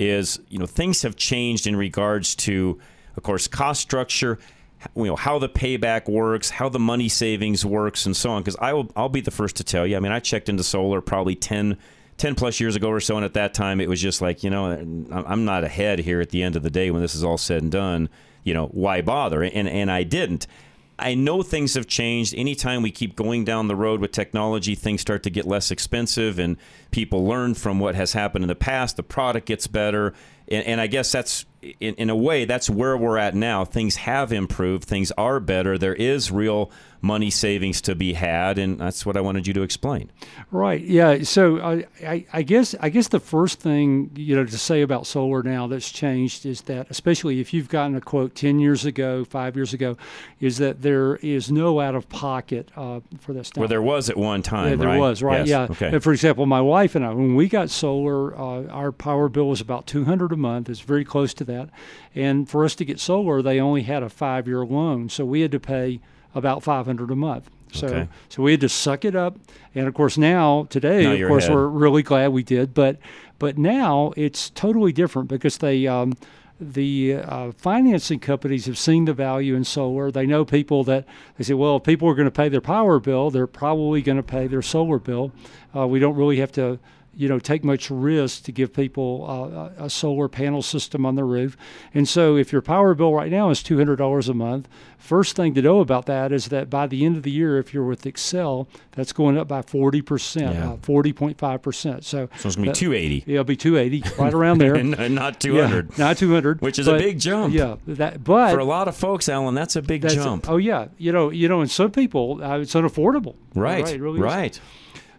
is you know things have changed in regards to, of course, cost structure you know how the payback works, how the money savings works, and so on. Because I will, I'll be the first to tell you. I mean, I checked into solar probably 10, 10 plus years ago or so, and at that time it was just like, you know, I'm not ahead here at the end of the day when this is all said and done. You know, why bother? And and I didn't. I know things have changed. Anytime we keep going down the road with technology, things start to get less expensive, and people learn from what has happened in the past. The product gets better, and, and I guess that's in, in a way that's where we're at now. Things have improved. Things are better. There is real money savings to be had, and that's what I wanted you to explain. Right. Yeah. So I, I, I guess I guess the first thing you know to say about solar now that's changed is that especially if you've gotten a quote ten years ago, five years ago, is that there is no out of pocket uh, for this. Well, there was at one time, Yeah, there right? was, right? Yes. Yeah. Okay. And for example, my wife and I, when we got solar, uh, our power bill was about two hundred a month. It's very close to that. And for us to get solar, they only had a five-year loan, so we had to pay about five hundred a month. So, Okay. so we had to suck it up. And of course, now today, Now of course, ahead. we're really glad we did. But, but now it's totally different because they. Um, the uh, financing companies have seen the value in solar. They know people that they say, well, if people are going to pay their power bill, they're probably going to pay their solar bill. Uh, we don't really have to you know take much risk to give people uh, a, a solar panel system on the roof. And so if your power bill right now is two hundred dollars a month, first thing to know about that is that by the end of the year, if you're with Xcel, that's going up by forty percent, uh, forty point five percent. So So it's gonna be 280. Yeah, it'll be two eighty, right around there. and and not 200. Yeah, not two hundred, Which is a big jump. Yeah, that but For a lot of folks, Alan, that's a big that's jump. oh yeah, you know, you know, and some people uh, it's unaffordable. right, right, really right.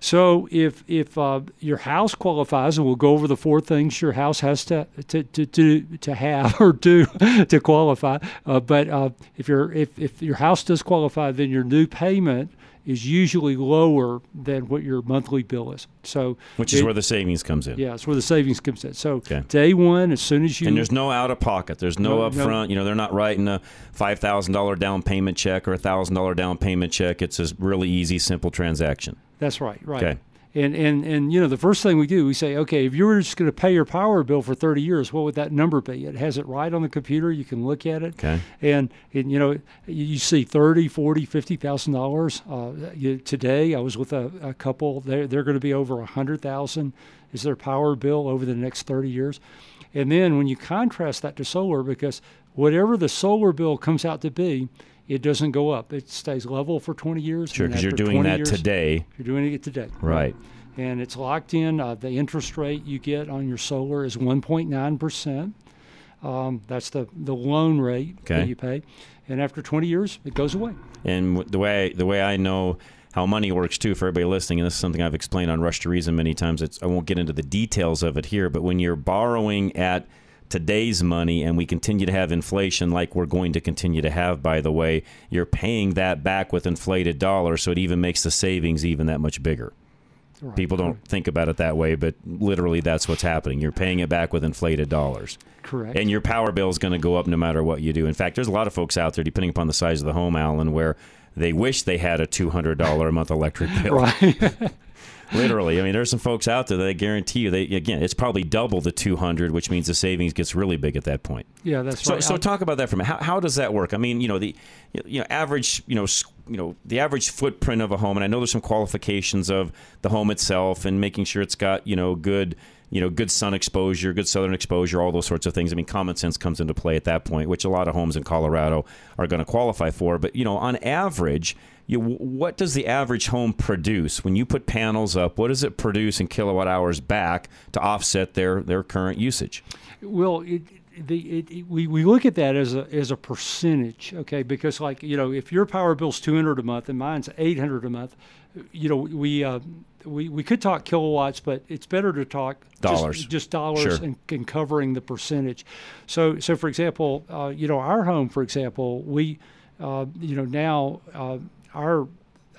So if if uh, your house qualifies, and we'll go over the four things your house has to to to, to, to have or do to qualify. Uh, but uh, if your if if your house does qualify, then your new payment is usually lower than what your monthly bill is. So Which is where the savings comes in. yeah, it's where the savings comes in. So Okay. day one, as soon as you And there's no out of pocket. There's no, No, no. upfront. You know, they're not writing a five thousand dollar down payment check or a thousand dollar down payment check. It's a really easy, simple transaction. That's right, right. Okay. And, and and you know the first thing we do we say okay if you were just going to pay your power bill for 30 years what would that number be? It has it right on the computer. You can look at it. Okay. and, and you know you you see 30 40 50 thousand dollars uh, you- today. I was with a, a couple. They're, they're going to be over a hundred thousand is their power bill over the next 30 years. And then when you contrast that to solar because whatever the solar bill comes out to be it doesn't go up it stays level for 20 years Sure, because you're doing that years- today. you're doing it today. Right. And it's locked in. Uh, the interest rate you get on your solar is 1.9%. Um, that's the, the loan rate Okay. that you pay. And after 20 years, it goes away. And the way the way I know how money works too for everybody listening, and this is something I've explained on Rush to Reason many times. It's, I won't get into the details of it here, but when you're borrowing at today's money and we continue to have inflation like we're going to continue to have by the way you're paying that back with inflated dollars so it even makes the savings even that much bigger Right. people don't think about it that way but literally that's what's happening you're paying it back with inflated dollars Correct. and your power bill is going to go up no matter what you do. In fact, there's a lot of folks out there, depending upon the size of the home, Alan, where they wish they had a $200 a month electric bill. right. Literally. I mean, there's some folks out there that I guarantee you, they again, it's probably double the 200, which means the savings gets really big at that point. yeah, that's So, right. so I- talk about that for me. How, how does that work? I mean, you know, the you know average, you know, you know, the average footprint of a home, and I know there's some qualifications of the home itself and making sure it's got you know good, you know, good sun exposure, good southern exposure, all those sorts of things. I mean, common sense comes into play at that point, which a lot of homes in Colorado are going to qualify for. But you know, on average. You, what does the average home produce when you put panels up? What does it produce in kilowatt hours back to offset their, their current usage? Well, it, the it, it- we, we look at that as a as a percentage, okay? Because like you know, if your power bill's two hundred a month and mine's eight hundred a month, you know, we uh, we we could talk kilowatts, but it's better to talk just- Dollars. just, dollars Sure. and, and covering the percentage. So so for example, uh, you know, our home, for example, we uh, you know now uh, our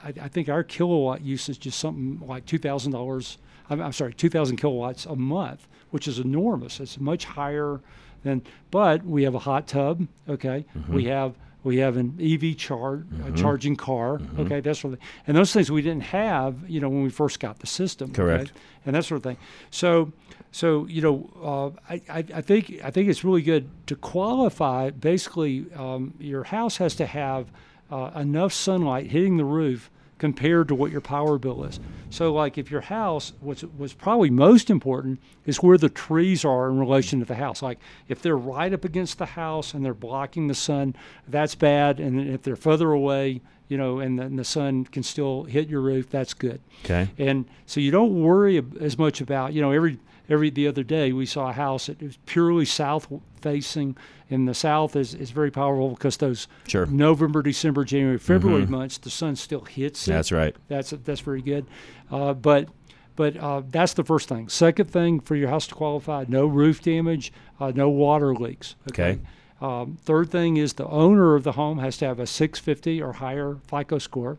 I, I think our kilowatt usage is just something like two thousand dollars. I'm, I'm sorry, two thousand kilowatts a month, which is enormous. It's much higher than. But we have a hot tub. Okay, Mm-hmm. we have we have an EV charge a charging car. Okay, that sort of thing. And those things we didn't have, you know, when we first got the system. Correct. okay? And that sort of thing. So. So you know, uh, I, I, I think I think it's really good to qualify. Basically, um, your house has to have uh, enough sunlight hitting the roof compared to what your power bill is. So, like if your house, what's what's probably most important is where the trees are in relation to the house. Like if they're right up against the house and they're blocking the sun, that's bad. And if they're further away, you know, and the, and the sun can still hit your roof, that's good. Okay. And so you don't worry as much about, you know, every every the other day we saw a house that was purely south facing, in the south is, is very powerful because those Sure. Mm-hmm. November, December, January, February months the sun still hits it. That's right. That's that's very good, uh, but. But uh, that's the first thing. Second thing for your house to qualify: no roof damage, uh, no water leaks. Okay. Um, third thing is the owner of the home has to have a 650 or higher FICO score.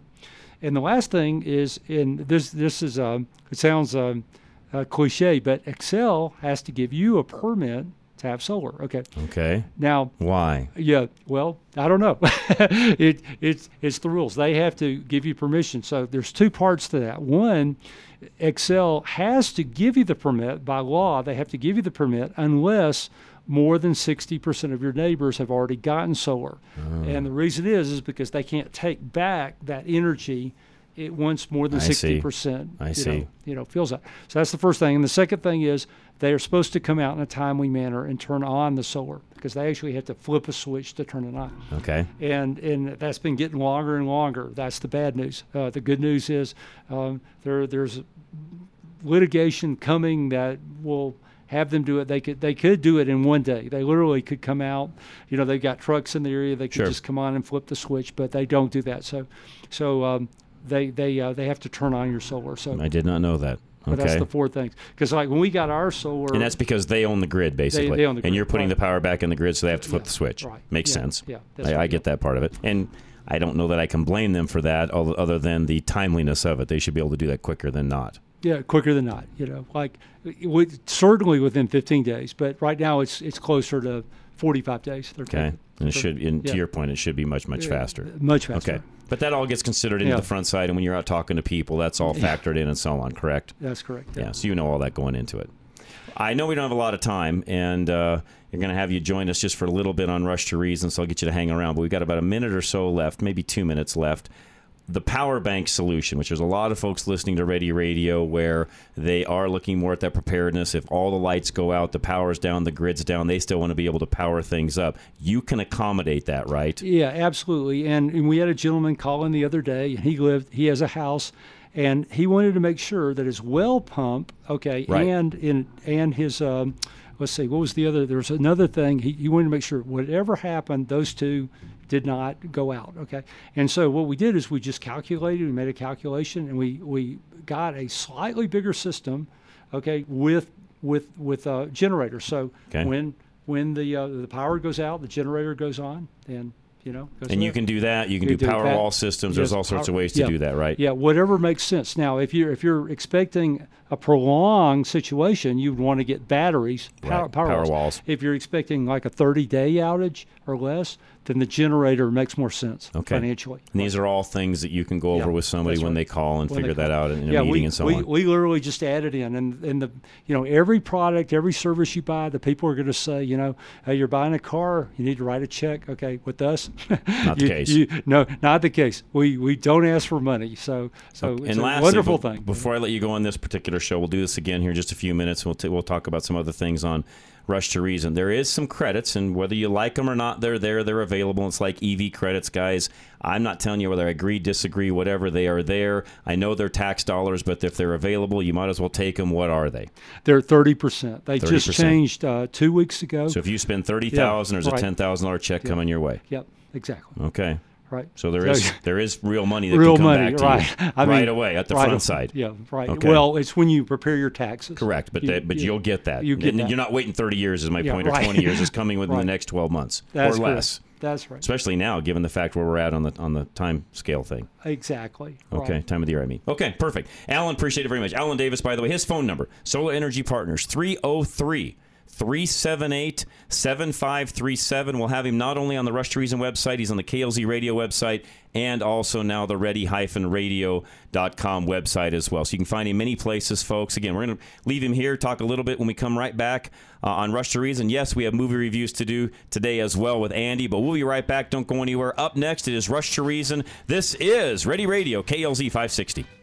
And the last thing is, in this this is um, it sounds um, uh, cliche, but Xcel has to give you a permit to have solar. Okay. Okay. Now, Why? yeah, well, I don't know. it it's it's the rules. They have to give you permission. So there's two parts to that. One, Xcel has to give you the permit by law. They have to give you the permit unless more than 60% of your neighbors have already gotten solar. And the reason is is because they can't take back that energy it wants more than sixty percent. I you see. Know, you know, fills up. So that's the first thing. And the second thing is they are supposed to come out in a timely manner and turn on the solar because they actually have to flip a switch to turn it on. Okay. And and that's been getting longer and longer. That's the bad news. Uh, the good news is um, there there's litigation coming that will have them do it. They could they could do it in one day. They literally could come out. You know, they've got trucks in the area. They could Sure. just come on and flip the switch, but they don't do that. So so um, they they uh, they have to turn on your solar. So I did not know that. but that's the four things. Because like when we got our solar, And that's because they own the grid, basically. they own the grid. And you're putting right. the power back in the grid, so they have to flip Yeah, the switch. right. Makes Yeah, sense. yeah, I, I get that part of it. And I don't know that I can blame them for that, other other than the timeliness of it. They should be able to do that quicker than not. Yeah, quicker than not. You know, like would, certainly within 15 days, but right now it's it's closer to 45 days. Okay. And it should, and yeah. to your point, it should be much, much faster. Much faster. Okay. But that all gets considered into Yeah. the front side, and when you're out talking to people, that's all factored in and so on, correct? That's correct. Yeah, so you know all that going into it. I know we don't have a lot of time, and uh, you're going to have you join us just for a little bit on Rush to Reason, so I'll get you to hang around. But we've got about a minute or so left, maybe two minutes left. The power bank solution, which there's a lot of folks listening to Ready Radio where they are looking more at that preparedness. If all the lights go out, the power's down, the grid's down, they still want to be able to power things up. You can accommodate that, right? Yeah, absolutely. And, and we had a gentleman call in the other day, and he lived, he has a house, and he wanted to make sure that his well pump, okay, Right. and in and his, um, let's see, what was the other? There was another thing. He, he wanted to make sure whatever happened, those two did not go out, okay. And so what we did is we just calculated, we made a calculation, and we we got a slightly bigger system, okay, with with with a generator. So Okay. when when the uh, the power goes out, the generator goes on, and you know. Goes And you can do that. You can You do do power that. wall systems. There's all sorts of ways to yeah. do that, right? Yeah, whatever makes sense. Now, if you're if you're expecting a prolonged situation, you'd want to get batteries, power, Right, power, power walls. walls. If you're expecting like a 30 day outage or less, then the generator makes more sense Okay. financially. And these are all things that you can go over Yeah, with somebody that's when right. they call and When figure that out in a yeah, meeting we, and so we, on. we literally just added in, and and the you know every product, every service you buy, the people are going to say, you know, hey, you're buying a car, you need to write a check. Okay, with us, Not the case. you- no, not the case. We we don't ask for money, so so it's and a lastly, wonderful thing. Before I let you go on this particular show, we'll do this again here in just a few minutes. We'll t- we'll talk about some other things on Rush to Reason. There is some credits, and whether you like them or not, they're there. They're available. It's like EV credits, guys. I'm not telling you whether I agree, disagree, whatever. They are there. I know they're tax dollars, but if they're available, you might as well take them. What are they? They're thirty percent. They 30%. just changed uh, two weeks ago. So if you spend thirty thousand, there's a ten thousand dollar check coming your way. yep, exactly. Okay. Right. So there is there is real money that real can come money, back to right? you I mean, right away at the right front side. Yeah, right. Okay. Well, it's when you prepare your taxes. Correct, but You- that, but you- you'll get that. You get that. You're not waiting 30 years, is my Yeah, point, or 20 years. It's coming within the next 12 months That's or correct. less. That's right. Especially now, given the fact where we're at on the on the time scale thing. Exactly. Okay, Right. time of the year, I mean. Okay, perfect. Alan, appreciate it very much. Alan Davis, by the way, his phone number, Solar Energy Partners, 303 378 7537. We'll have him not only on the Rush to Reason website, he's on the KLZ radio website, and also now the ready-radio.com website as well. So you can find him many places, folks. Again, we're going to leave him here, talk a little bit when we come right back uh, on Rush to Reason. Yes, we have movie reviews to do today as well with Andy, but we'll be right back. Don't go anywhere. Up next, it is Rush to Reason. This is Ready Radio, KLZ 560.